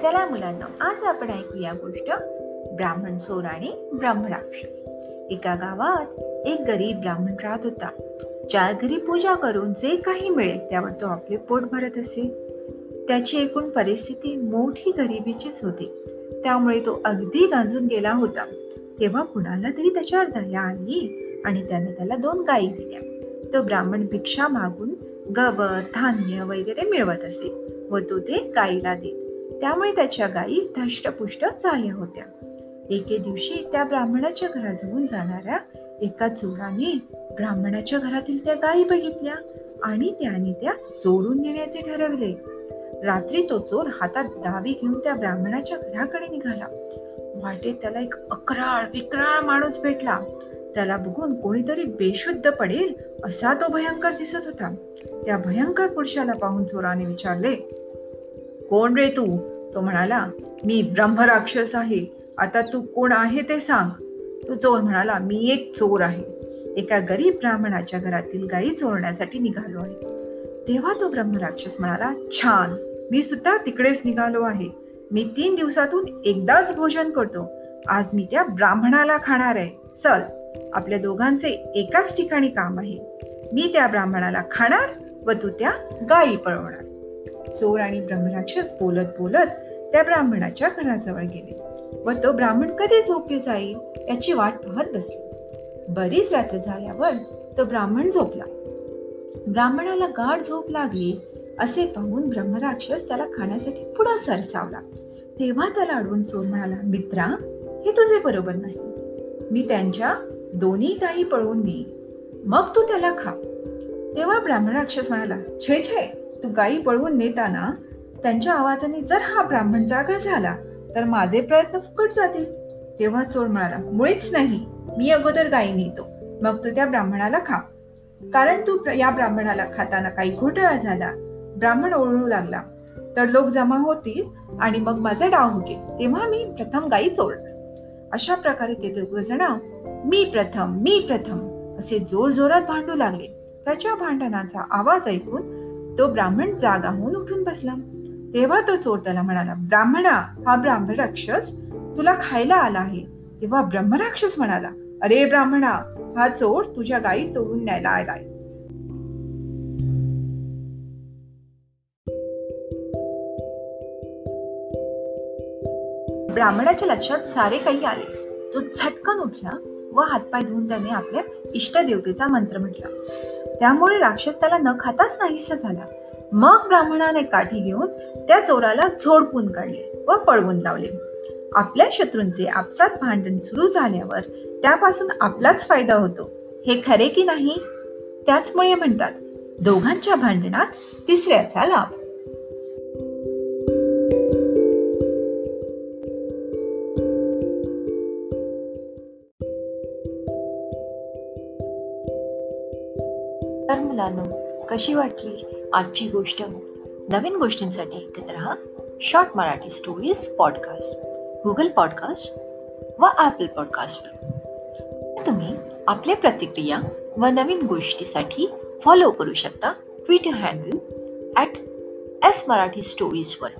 चला मुलांना आज आपण ऐकूया गोष्ट ब्राह्मण चोर आणि ब्रह्मराक्षस एका गावात एक गरीब ब्राह्मण राहत होता. चार घरी पूजा करून जे काही मिळेल त्यावर तो आपले पोट भरत असे. त्याची एकूण परिस्थिती मोठी गरिबीचीच होती. त्यामुळे तो अगदी गांजून गेला होता. तेव्हा कुणाला तरी त्याच्यावर दया आली आणि त्याने त्याला दोन गायी दिल्या. तो ब्राह्मण भिक्षा मागून गवत धान्य वगैरे मिळवत असे व तो ते गाईला देत. त्यामुळे त्याच्या गायी धष्टपुष्ट झाल्या होत्या. एके दिवशी त्या ब्राह्मणाच्या घराजवळून जाणाऱ्या एका चोराने ब्राह्मणाच्या घरातील त्या गायी बघितल्या आणि त्याने त्या चोरून नेण्याचे ठरवले. रात्री तो चोर हातात दावी घेऊन त्या ब्राह्मणाच्या घराकडे निघाला. वाटेत त्याला एक अकराळ विक्राळ माणूस भेटला. त्याला बघून कोणीतरी बेशुद्ध पडेल असा तो भयंकर दिसत होता. त्या भयंकर पुरुषाला पाहून चोराने विचारले कोण रे तू? तो म्हणाला मी ब्रह्मराक्षस आहे. आता तू कोण आहे ते सांग. तो चोर म्हणाला मी एक चोर आहे. एका गरीब ब्राह्मणाच्या घरातील गायी चोरण्यासाठी निघालो आहे. तेव्हा तो ब्रह्मराक्षस म्हणाला छान. मी सुद्धा तिकडेच निघालो आहे. मी तीन दिवसातून एकदाच भोजन करतो. आज मी त्या ब्राह्मणाला खाणार आहे. चल आपल्या दोघांचे एकाच ठिकाणी काम आहे. मी त्या ब्राह्मणाला खाणार व तू त्या गायी पळवणार. चोर आणि ब्रह्मराक्षस बोलत बोलत त्या ब्राह्मणाच्या घराजवळ गेले व तो ब्राह्मण कधी झोपे जाईल याची वाट पाहत बसले. बरीच रात्र झाल्यावर तो ब्राह्मण झोपला. ब्राह्मणाला गाढ झोप लागली असे पाहून ब्रह्मराक्षस त्याला खाण्यासाठी पुढे सरसावला. तेव्हा त्याला अडवून चोर म्हणाला मित्रा हे तुझे बरोबर नाही. मी त्यांच्या दोन्ही गायी पळवून देईन. मग तू त्याला खा. तेव्हा ब्राह्मण राक्षस म्हणाला छे छे तू गायी पळवून नेताना त्यांच्या आवाजाने जर हा ब्राह्मण जागा झाला तर माझे प्रयत्न फुकट जातील. तेव्हा चोर म्हणाला मुळीच नाही. मी अगोदर गायी नेतो. मग तू त्या ब्राह्मणाला खा. कारण तू या ब्राह्मणाला खाताना काही घोटाळा झाला. ब्राह्मण ओळू लागला. तर लोक जमा होतील आणि मग माझा डाव होतील तेव्हा मी प्रथम गायी चोरणार. अशा प्रकारे ते दोघजण मी प्रथम मी प्रथम असे जोर जोरात भांडू लागले. त्याच्या भांडणाचा आवाज ऐकून तो ब्राह्मण जागा होऊन उठून बसला. तेव्हा तो चोर त्याला म्हणाला ब्राह्मणा हा ब्राह्मण राक्षस तुला खायला आला आहे. तेव्हा ब्रह्मराक्षस म्हणाला अरे ब्राह्मणा हा चोर तुझ्या गायी चोरून न्यायला आलाय. ब्राह्मणाच्या लक्षात सारे काही आले. तो झटकन उठला व हातपाय धुवून त्याने आपल्या इष्टदेवतेचा मंत्र म्हटला. त्यामुळे राक्षस त्याला न खाताच नाहीसा झाला. मग ब्राह्मणाने काठी घेऊन त्या चोराला झोडपून काढले व पळवून लावले. आपल्या शत्रूंचे आपसात भांडण सुरू झाल्यावर त्यापासून आपलाच फायदा होतो. हे खरे की नाही? त्याचमुळे म्हणतात दोघांच्या भांडणात तिसऱ्याचा लाभ. तर मुलांनो कशी वाटली आजची गोष्ट? नवीन गोष्टींसाठी ऐकत राहा short Marathi stories podcast Google podcast व ॲपल पॉडकास्टवर तुम्ही आपल्या प्रतिक्रिया व नवीन गोष्टीसाठी फॉलो करू शकता Twitter handle at S Marathi स्टोरीजवर